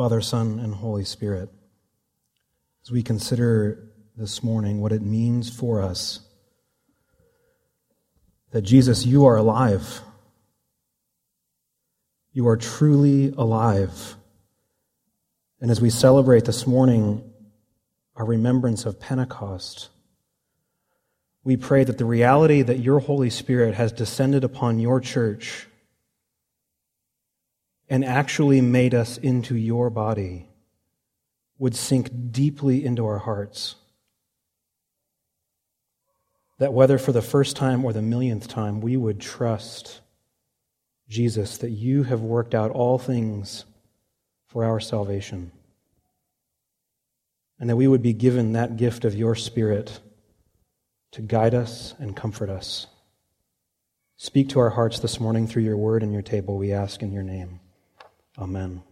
Father, Son, and Holy Spirit, as we consider this morning what it means for us that Jesus, you are alive. You are truly alive. And as we celebrate this morning our remembrance of Pentecost, we pray that the reality that your Holy Spirit has descended upon your church and actually made us into your body would sink deeply into our hearts. That whether for the first time or the millionth time, we would trust Jesus, that you have worked out all things for our salvation. And that we would be given that gift of your Spirit to guide us and comfort us. Speak to our hearts this morning through your word and your table, we ask in your name. Amen.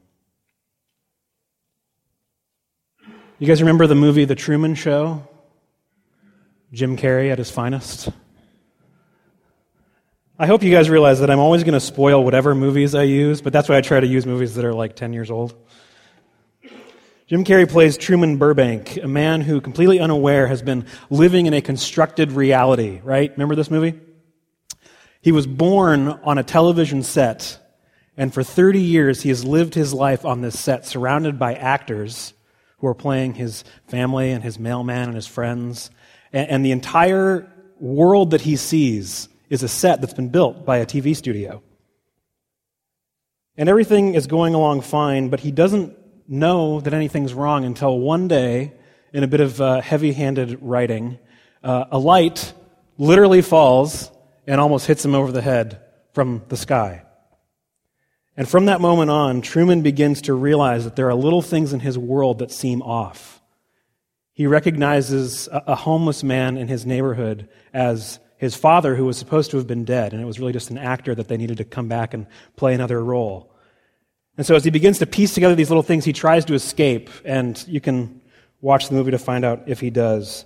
You guys remember the movie The Truman Show? Jim Carrey at his finest? I hope you guys realize that I'm always going to spoil whatever movies I use, but that's why I try to use movies that are like 10 years old. Jim Carrey plays Truman Burbank, a man who, completely unaware, has been living in a constructed reality, right? Remember this movie? He was born on a television set, and for 30 years he has lived his life on this set, surrounded by actors who are playing his family and his mailman and his friends. And, and the entire world that he sees is a set that's been built by a TV studio. And everything is going along fine, but he doesn't know that anything's wrong until one day, in a bit of uh, heavy handed writing, uh, a light literally falls and almost hits him over the head from the sky. And from that moment on, Truman begins to realize that there are little things in his world that seem off. He recognizes a homeless man in his neighborhood as his father, who was supposed to have been dead, and it was really just an actor that they needed to come back and play another role. And so as he begins to piece together these little things, he tries to escape, and you can watch the movie to find out if he does.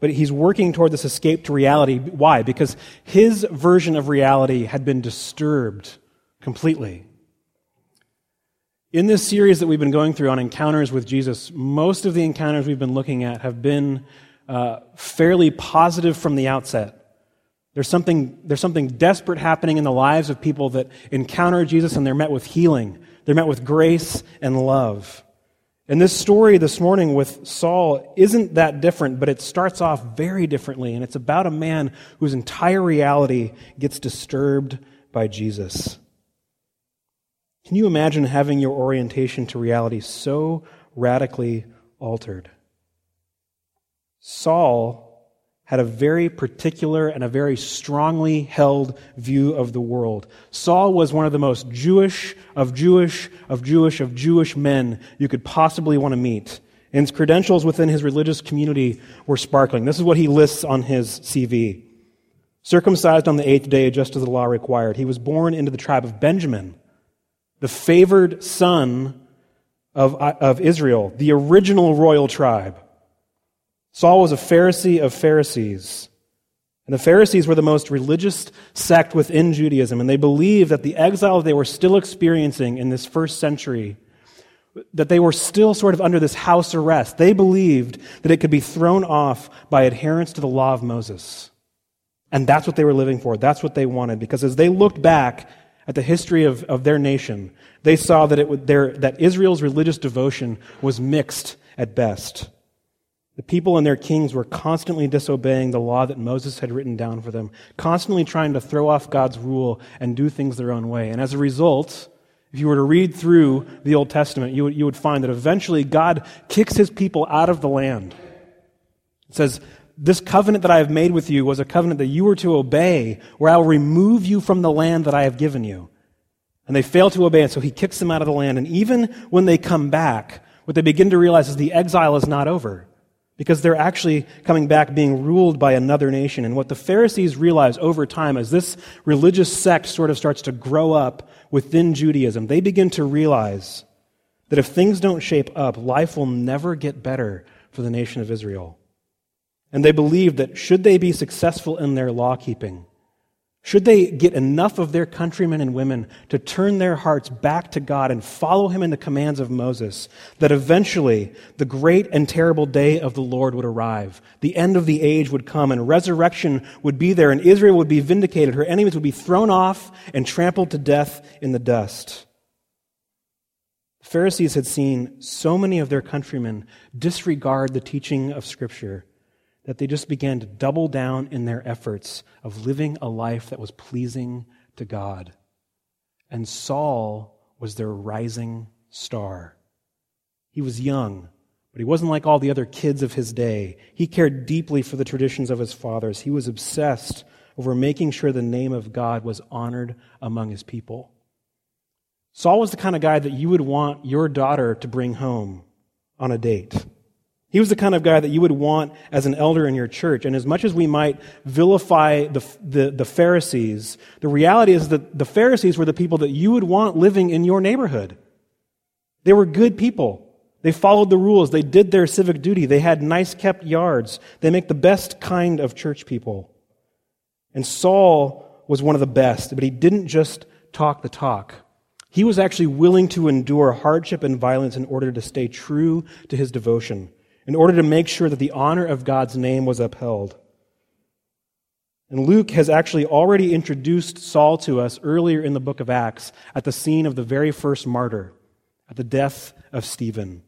But he's working toward this escape to reality. Why? Because his version of reality had been disturbed completely. In this series that we've been going through on encounters with Jesus, most of the encounters we've been looking at have been uh, fairly positive from the outset. There's something, there's something desperate happening in the lives of people that encounter Jesus and they're met with healing. They're met with grace and love. And this story this morning with Saul isn't that different, but it starts off very differently. And it's about a man whose entire reality gets disturbed by Jesus. Can you imagine having your orientation to reality so radically altered? Saul had a very particular and a very strongly held view of the world. Saul was one of the most Jewish of Jewish of Jewish of Jewish men you could possibly want to meet. And his credentials within his religious community were sparkling. This is what he lists on his CV. Circumcised on the eighth day, just as the law required. He was born into the tribe of Benjamin, the favored son of, of Israel, the original royal tribe. Saul was a Pharisee of Pharisees. And the Pharisees were the most religious sect within Judaism, and they believed that the exile they were still experiencing in this first century, that they were still sort of under this house arrest. They believed that it could be thrown off by adherence to the law of Moses. And that's what they were living for. That's what they wanted. Because as they looked back at the history of, of their nation, they saw that, it, would, their, that Israel's religious devotion was mixed at best. The people and their kings were constantly disobeying the law that Moses had written down for them, constantly trying to throw off God's rule and do things their own way. And as a result, if you were to read through the Old Testament, you would, you would find that eventually God kicks his people out of the land. It says, This covenant that I have made with you was a covenant that you were to obey, where I will remove you from the land that I have given you. And they fail to obey, and so he kicks them out of the land. And even when they come back, what they begin to realize is the exile is not over because they're actually coming back being ruled by another nation. And what the Pharisees realize over time as this religious sect sort of starts to grow up within Judaism, they begin to realize that if things don't shape up, life will never get better for the nation of Israel. And they believed that should they be successful in their law keeping, Should they get enough of their countrymen and women to turn their hearts back to God and follow him in the commands of Moses, that eventually the great and terrible day of the Lord would arrive, the end of the age would come, and resurrection would be there, and Israel would be vindicated, her enemies would be thrown off and trampled to death in the dust. The Pharisees had seen so many of their countrymen disregard the teaching of Scripture that they just began to double down in their efforts of living a life that was pleasing to God. And Saul was their rising star. He was young, but he wasn't like all the other kids of his day. He cared deeply for the traditions of his fathers. He was obsessed over making sure the name of God was honored among his people. Saul was the kind of guy that you would want your daughter to bring home on a date. He was the kind of guy that you would want as an elder in your church. And as much as we might vilify the, the, the, Pharisees, the reality is that the Pharisees were the people that you would want living in your neighborhood. They were good people. They followed the rules. They did their civic duty. They had nice kept yards. They make the best kind of church people. And Saul was one of the best, but he didn't just talk the talk. He was actually willing to endure hardship and violence in order to stay true to his devotion in order to make sure that the honor of God's name was upheld. And Luke has actually already introduced Saul to us earlier in the book of Acts at the scene of the very first martyr, at the death of Stephen.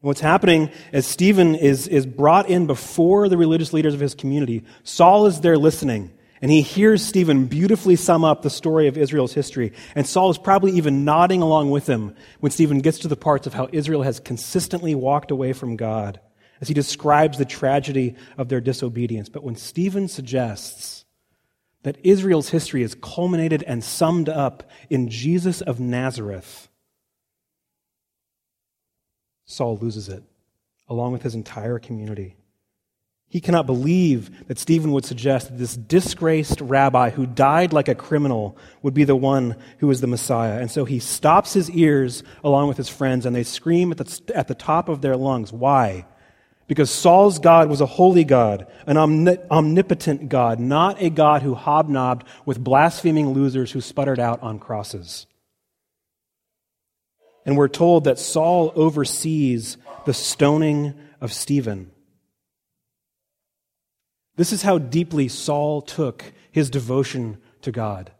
What's happening as Stephen is, is brought in before the religious leaders of his community, Saul is there listening. And he hears Stephen beautifully sum up the story of Israel's history. And Saul is probably even nodding along with him when Stephen gets to the parts of how Israel has consistently walked away from God as he describes the tragedy of their disobedience. But when Stephen suggests that Israel's history is culminated and summed up in Jesus of Nazareth, Saul loses it, along with his entire community. He cannot believe that Stephen would suggest that this disgraced rabbi who died like a criminal would be the one who was the Messiah. And so he stops his ears along with his friends and they scream at the, at the top of their lungs. Why? Because Saul's God was a holy God, an omnipotent God, not a God who hobnobbed with blaspheming losers who sputtered out on crosses. And we're told that Saul oversees the stoning of Stephen. This is how deeply Saul took his devotion to God.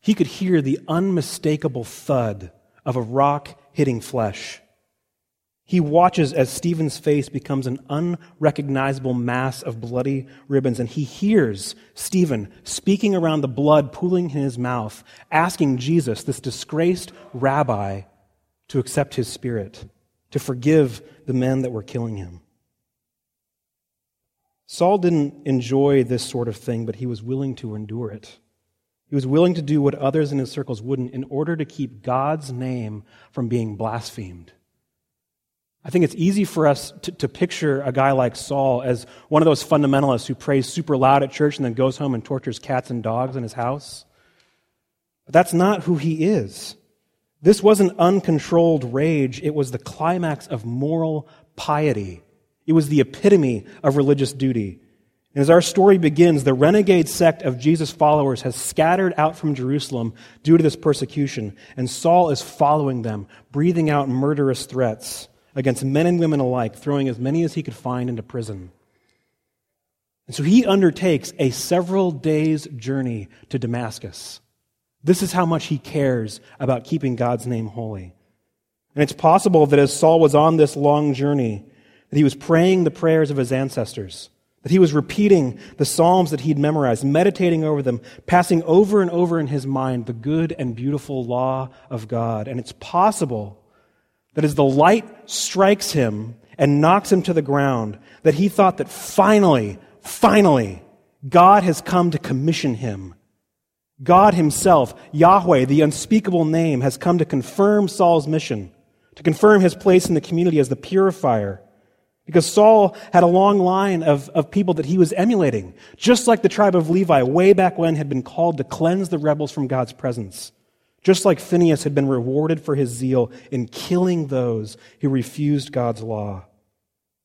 He could hear the unmistakable thud of a rock hitting flesh. He watches as Stephen's face becomes an unrecognizable mass of bloody ribbons, and he hears Stephen speaking around the blood pooling in his mouth, asking Jesus, this disgraced rabbi, to accept his spirit, to forgive the men that were killing him. Saul didn't enjoy this sort of thing, but he was willing to endure it. He was willing to do what others in his circles wouldn't in order to keep God's name from being blasphemed. I think it's easy for us to, to, picture a guy like Saul as one of those fundamentalists who prays super loud at church and then goes home and tortures cats and dogs in his house. But that's not who he is. This wasn't uncontrolled rage, it was the climax of moral piety. It was the epitome of religious duty. And as our story begins, the renegade sect of Jesus' followers has scattered out from Jerusalem due to this persecution, and Saul is following them, breathing out murderous threats against men and women alike, throwing as many as he could find into prison. And so he undertakes a several days journey to Damascus. This is how much he cares about keeping God's name holy. And it's possible that as Saul was on this long journey, that he was praying the prayers of his ancestors, that he was repeating the Psalms that he'd memorized, meditating over them, passing over and over in his mind the good and beautiful law of God. And it's possible that as the light strikes him and knocks him to the ground, that he thought that finally, finally, God has come to commission him. God himself, Yahweh, the unspeakable name, has come to confirm Saul's mission, to confirm his place in the community as the purifier because Saul had a long line of, of people that he was emulating, just like the tribe of Levi way back when had been called to cleanse the rebels from God's presence. Just like Phineas had been rewarded for his zeal in killing those who refused God's law.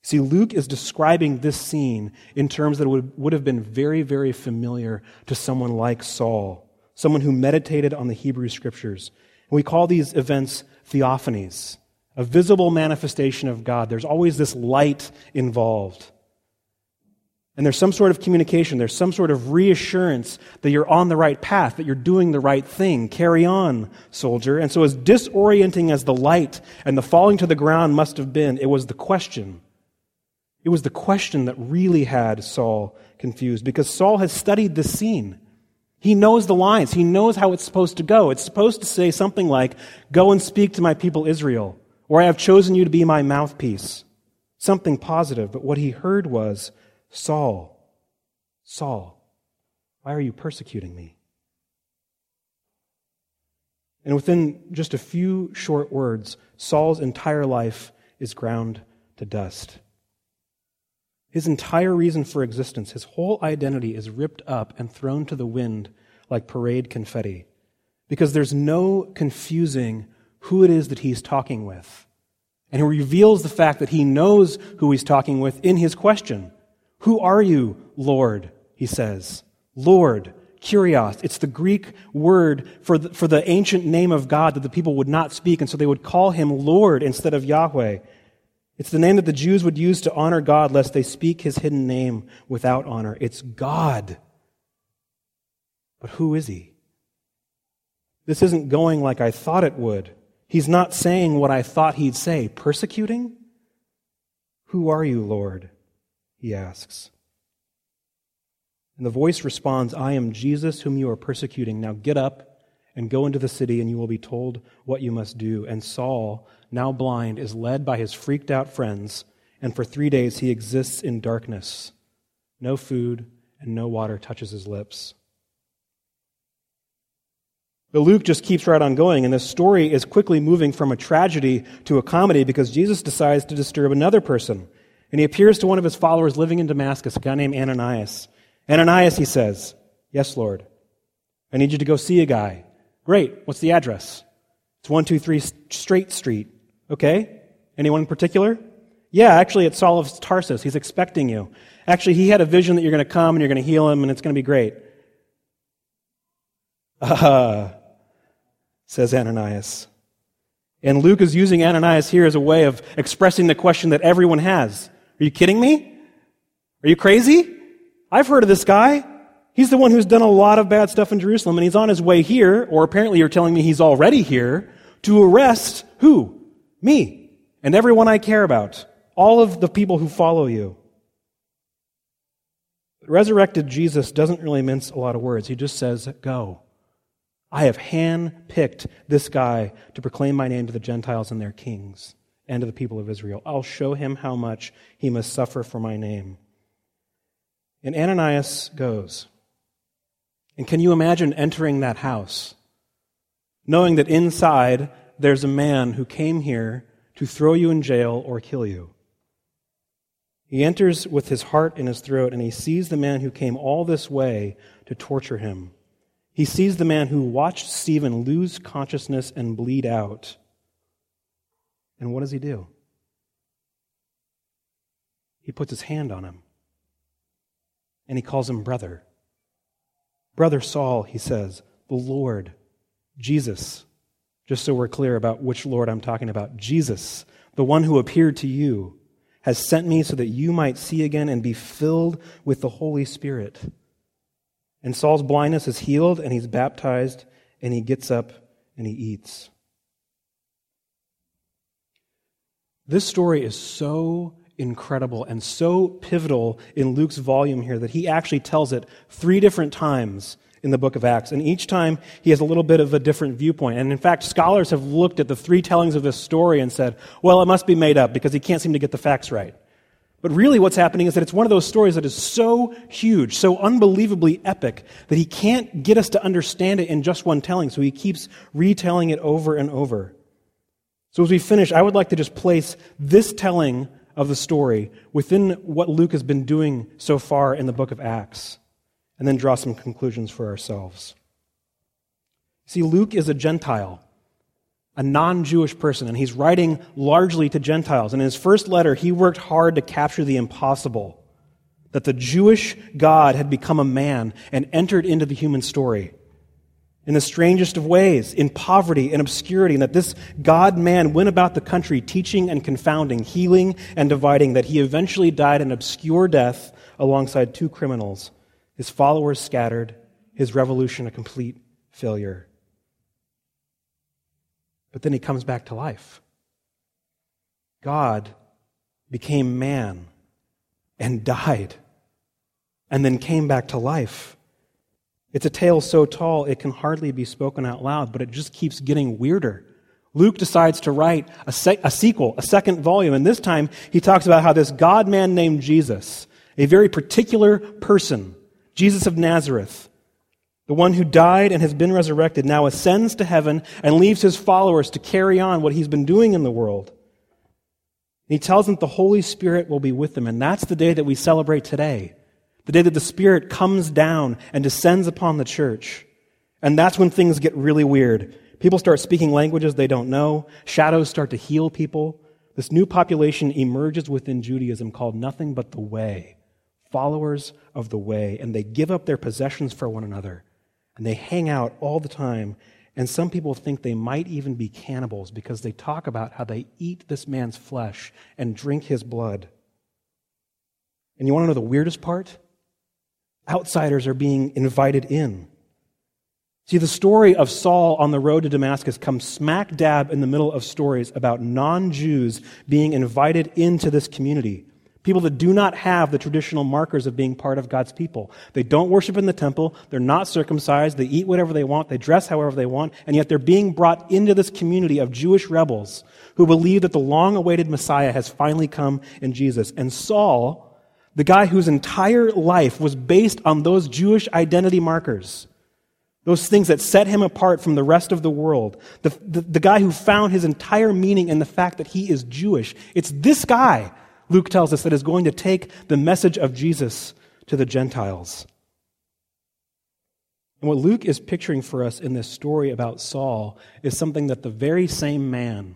See, Luke is describing this scene in terms that would, would have been very, very familiar to someone like Saul, someone who meditated on the Hebrew scriptures. And we call these events theophanies, a visible manifestation of God. There's always this light involved. And there's some sort of communication, there's some sort of reassurance that you're on the right path, that you're doing the right thing. Carry on, soldier. And so, as disorienting as the light and the falling to the ground must have been, it was the question. It was the question that really had Saul confused because Saul has studied this scene. He knows the lines. He knows how it's supposed to go. It's supposed to say something like, Go and speak to my people Israel, or I have chosen you to be my mouthpiece. Something positive. But what he heard was, Saul, Saul, why are you persecuting me? And within just a few short words, Saul's entire life is ground to dust. His entire reason for existence, his whole identity is ripped up and thrown to the wind like parade confetti because there's no confusing who it is that he's talking with. And he reveals the fact that he knows who he's talking with in his question. Who are you, Lord? He says. Lord, Kyrios. It's the Greek word for the, for the ancient name of God that the people would not speak, and so they would call him Lord instead of Yahweh. It's the name that the Jews would use to honor God lest they speak his hidden name without honor. It's God. But who is he? This isn't going like I thought it would. He's not saying what I thought he'd say. Persecuting? Who are you, Lord? he asks. And the voice responds, I am Jesus whom you are persecuting. Now get up and go into the city, and you will be told what you must do. And Saul, now blind, is led by his freaked out friends, and for three days he exists in darkness. No food and no water touches his lips. But Luke just keeps right on going, and this story is quickly moving from a tragedy to a comedy because Jesus decides to disturb another person. And he appears to one of his followers living in Damascus, a guy named Ananias. Ananias, he says, Yes, Lord. I need you to go see a guy. Great. What's the address? It's 123 Straight Street. Okay. Anyone in particular? Yeah, actually, it's Saul of Tarsus. He's expecting you. Actually, he had a vision that you're going to come and you're going to heal him and it's going to be great. Uh, says Ananias. And Luke is using Ananias here as a way of expressing the question that everyone has are you kidding me? Are you crazy? I've heard of this guy. He's the one who's done a lot of bad stuff in Jerusalem, and he's on his way here, or apparently you're telling me he's already here, to arrest who? Me. And everyone I care about. All of the people who follow you. Resurrected Jesus doesn't really mince a lot of words. He just says, Go. I have hand picked this guy to proclaim my name to the Gentiles and their kings and to the people of Israel. I'll show him how much he must suffer for my name. And Ananias goes. And can you imagine entering that house, knowing that inside there's a man who came here to throw you in jail or kill you? He enters with his heart in his throat and he sees the man who came all this way to torture him. He sees the man who watched Stephen lose consciousness and bleed out. And what does he do? He puts his hand on him and he calls him brother. Brother Saul, he says, the Lord, Jesus. Just so we're clear about which Lord I'm talking about. Jesus, the one who appeared to you, has sent me so that you might see again and be filled with the Holy Spirit. And Saul's blindness is healed, and he's baptized, and he gets up and he eats. This story is so incredible and so pivotal in Luke's volume here that he actually tells it three different times in the book of Acts. And each time he has a little bit of a different viewpoint. And in fact, scholars have looked at the three tellings of this story and said, well, it must be made up because he can't seem to get the facts right. But really, what's happening is that it's one of those stories that is so huge, so unbelievably epic, that he can't get us to understand it in just one telling, so he keeps retelling it over and over. So as we finish, I would like to just place this telling of the story within what Luke has been doing so far in the book of Acts, and then draw some conclusions for ourselves. See, Luke is a Gentile. A non Jewish person, and he's writing largely to Gentiles. And in his first letter, he worked hard to capture the impossible that the Jewish God had become a man and entered into the human story in the strangest of ways, in poverty and obscurity, and that this God man went about the country teaching and confounding, healing and dividing, that he eventually died an obscure death alongside two criminals, his followers scattered, his revolution a complete failure. But then he comes back to life. God became man and died and then came back to life. It's a tale so tall it can hardly be spoken out loud, but it just keeps getting weirder. Luke decides to write a, se- a sequel, a second volume, and this time he talks about how this God man named Jesus, a very particular person, Jesus of Nazareth, the one who died and has been resurrected, now ascends to heaven and leaves his followers to carry on what he's been doing in the world. He tells them the Holy Spirit will be with them, and that's the day that we celebrate today. The day that the Spirit comes down and descends upon the church. And that's when things get really weird. People start speaking languages they don't know. Shadows start to heal people. This new population emerges within Judaism called nothing but the way, followers of the way, and they give up their possessions for one another. And they hang out all the time. And some people think they might even be cannibals because they talk about how they eat this man's flesh and drink his blood. And you want to know the weirdest part? Outsiders are being invited in. See, the story of Saul on the road to Damascus comes smack dab in the middle of stories about non Jews being invited into this community. People that do not have the traditional markers of being part of God's people. They don't worship in the temple. They're not circumcised. They eat whatever they want. They dress however they want. And yet they're being brought into this community of Jewish rebels who believe that the long awaited Messiah has finally come in Jesus. And Saul, the guy whose entire life was based on those Jewish identity markers, those things that set him apart from the rest of the world, the, the, the, guy who found his entire meaning in the fact that he is Jewish. It's this guy, Luke tells us, that is going to take the message of Jesus to the Gentiles. And what Luke is picturing for us in this story about Saul is something that the very same man,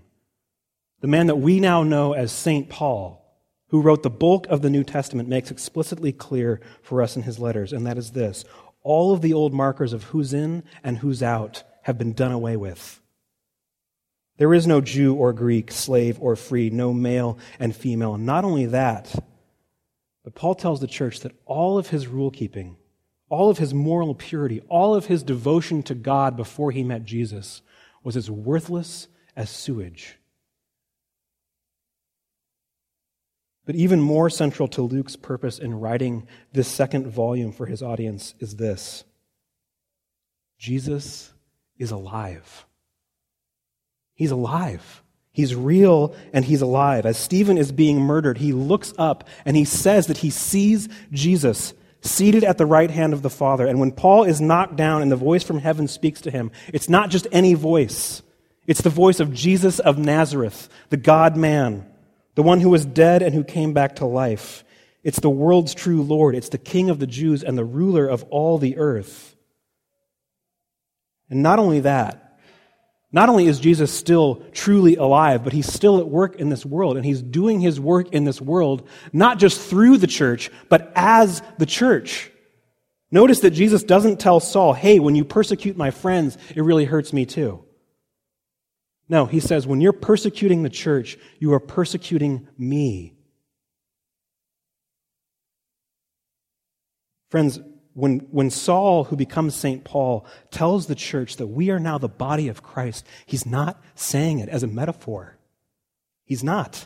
the man that we now know as St. Paul, who wrote the bulk of the New Testament, makes explicitly clear for us in his letters, and that is this all of the old markers of who's in and who's out have been done away with. There is no Jew or Greek, slave or free, no male and female. And not only that, but Paul tells the church that all of his rule keeping, all of his moral purity, all of his devotion to God before he met Jesus was as worthless as sewage. But even more central to Luke's purpose in writing this second volume for his audience is this Jesus is alive. He's alive. He's real and he's alive. As Stephen is being murdered, he looks up and he says that he sees Jesus seated at the right hand of the Father. And when Paul is knocked down and the voice from heaven speaks to him, it's not just any voice. It's the voice of Jesus of Nazareth, the God man the one who was dead and who came back to life. It's the world's true Lord. It's the King of the Jews and the ruler of all the earth. And not only that, not only is Jesus still truly alive, but he's still at work in this world, and he's doing his work in this world not just through the church, but as the church. Notice that Jesus doesn't tell Saul, hey, when you persecute my friends, it really hurts me too. No, he says, when you're persecuting the church, you are persecuting me. Friends, when, when Saul, who becomes St. Paul, tells the church that we are now the body of Christ, he's not saying it as a metaphor. He's not.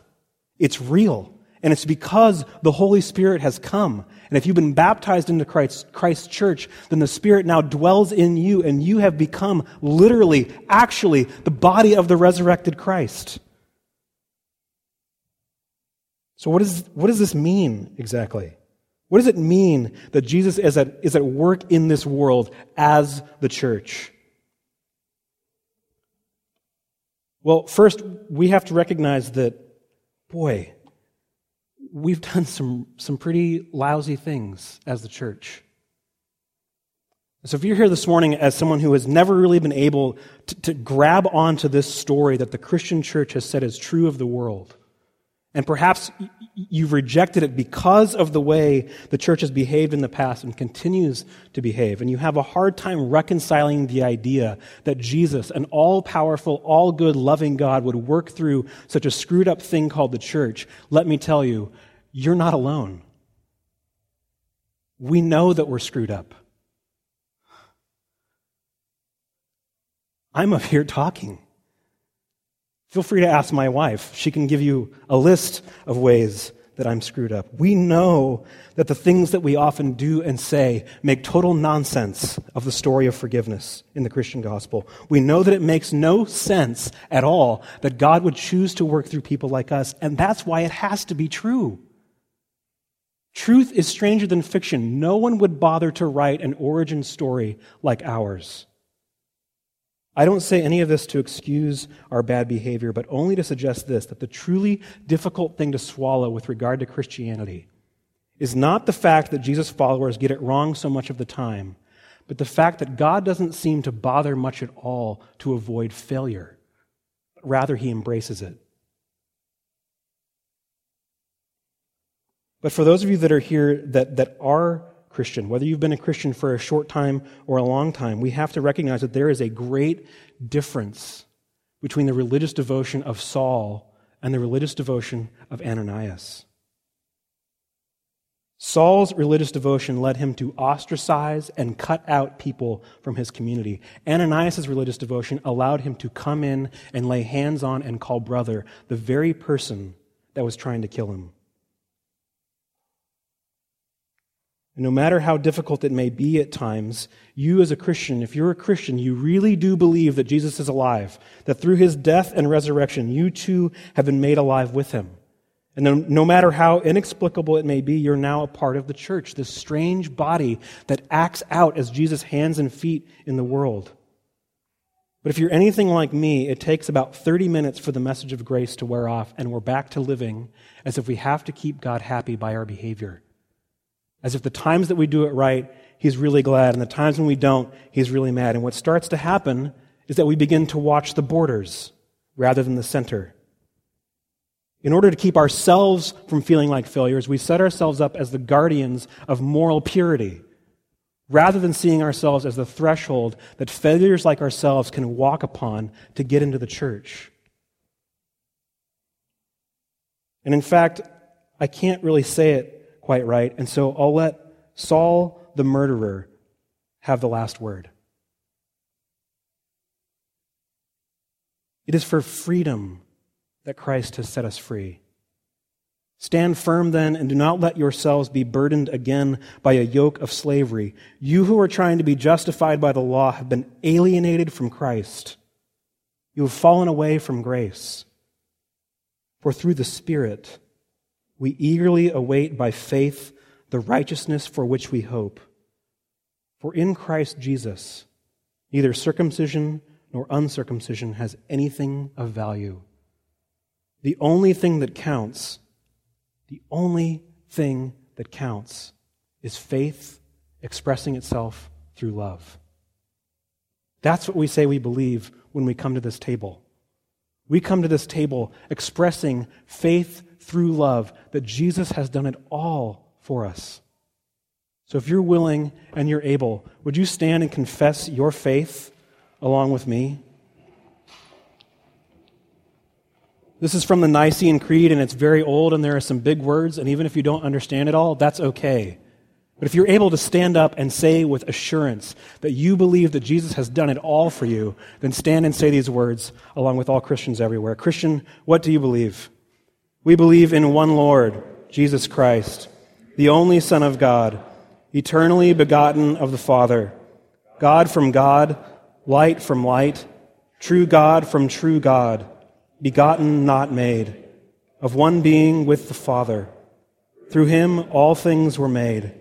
It's real. And it's because the Holy Spirit has come. And if you've been baptized into Christ, Christ's church, then the Spirit now dwells in you, and you have become literally, actually, the body of the resurrected Christ. So, what, is, what does this mean exactly? What does it mean that Jesus is at, is at work in this world as the church? Well, first, we have to recognize that, boy, we've done some, some pretty lousy things as the church. So if you're here this morning as someone who has never really been able to, to grab onto this story that the Christian church has said is true of the world, and perhaps you've rejected it because of the way the church has behaved in the past and continues to behave. And you have a hard time reconciling the idea that Jesus, an all powerful, all good, loving God, would work through such a screwed up thing called the church. Let me tell you, you're not alone. We know that we're screwed up. I'm up here talking. Feel free to ask my wife. She can give you a list of ways that I'm screwed up. We know that the things that we often do and say make total nonsense of the story of forgiveness in the Christian gospel. We know that it makes no sense at all that God would choose to work through people like us, and that's why it has to be true. Truth is stranger than fiction. No one would bother to write an origin story like ours. I don't say any of this to excuse our bad behavior, but only to suggest this that the truly difficult thing to swallow with regard to Christianity is not the fact that Jesus' followers get it wrong so much of the time, but the fact that God doesn't seem to bother much at all to avoid failure. Rather, he embraces it. But for those of you that are here that, that are Christian. Whether you've been a Christian for a short time or a long time, we have to recognize that there is a great difference between the religious devotion of Saul and the religious devotion of Ananias. Saul's religious devotion led him to ostracize and cut out people from his community. Ananias' religious devotion allowed him to come in and lay hands on and call brother the very person that was trying to kill him. And no matter how difficult it may be at times, you as a Christian, if you're a Christian, you really do believe that Jesus is alive, that through his death and resurrection, you too have been made alive with him. And no, no matter how inexplicable it may be, you're now a part of the church, this strange body that acts out as Jesus' hands and feet in the world. But if you're anything like me, it takes about 30 minutes for the message of grace to wear off, and we're back to living as if we have to keep God happy by our behavior. As if the times that we do it right, he's really glad, and the times when we don't, he's really mad. And what starts to happen is that we begin to watch the borders rather than the center. In order to keep ourselves from feeling like failures, we set ourselves up as the guardians of moral purity, rather than seeing ourselves as the threshold that failures like ourselves can walk upon to get into the church. And in fact, I can't really say it quite right, and so I'll let Saul the murderer have the last word. It is for freedom that Christ has set us free. Stand firm then, and do not let yourselves be burdened again by a yoke of slavery. You who are trying to be justified by the law have been alienated from Christ. You have fallen away from grace. For through the Spirit, we eagerly await by faith the righteousness for which we hope. For in Christ Jesus, neither circumcision nor uncircumcision has anything of value. The only thing that counts, the only thing that counts, is faith expressing itself through love. That's what we say we believe when we come to this table. We come to this table expressing faith through love that Jesus has done it all for us. So if you're willing and you're able, would you stand and confess your faith along with me? This is from the Nicene Creed, and it's very old, and there are some big words, and even if you don't understand it all, that's okay. But if you're able to stand up and say with assurance that you believe that Jesus has done it all for you, then stand and say these words along with all Christians everywhere. Christian, what do you believe? We believe in one Lord, Jesus Christ, the only Son of God, eternally begotten of the Father, God from God, light from light, true God from true God, begotten, not made, of one being with the Father. Through him all things were made.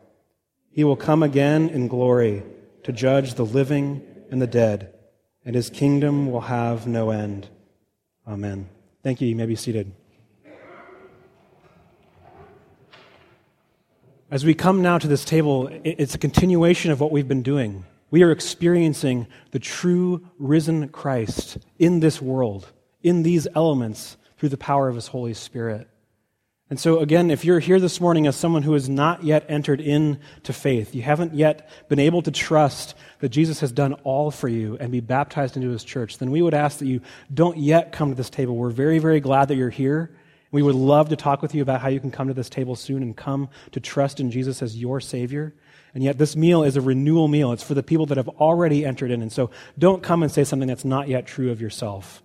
He will come again in glory to judge the living and the dead, and his kingdom will have no end. Amen. Thank you. You may be seated. As we come now to this table, it's a continuation of what we've been doing. We are experiencing the true risen Christ in this world, in these elements, through the power of His Holy Spirit. And so, again, if you're here this morning as someone who has not yet entered into faith, you haven't yet been able to trust that Jesus has done all for you and be baptized into his church, then we would ask that you don't yet come to this table. We're very, very glad that you're here. We would love to talk with you about how you can come to this table soon and come to trust in Jesus as your Savior. And yet, this meal is a renewal meal. It's for the people that have already entered in. And so, don't come and say something that's not yet true of yourself.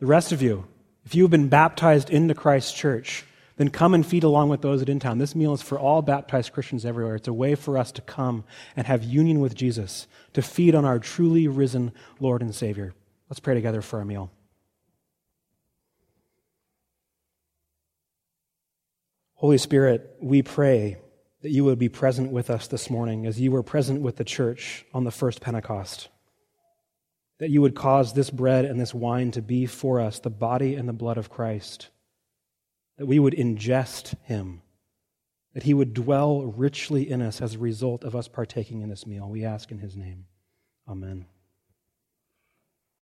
The rest of you, if you have been baptized into Christ's church, then come and feed along with those at InTown. This meal is for all baptized Christians everywhere. It's a way for us to come and have union with Jesus, to feed on our truly risen Lord and Savior. Let's pray together for our meal. Holy Spirit, we pray that you would be present with us this morning as you were present with the church on the first Pentecost. That you would cause this bread and this wine to be for us the body and the blood of Christ. That we would ingest him. That he would dwell richly in us as a result of us partaking in this meal. We ask in his name. Amen.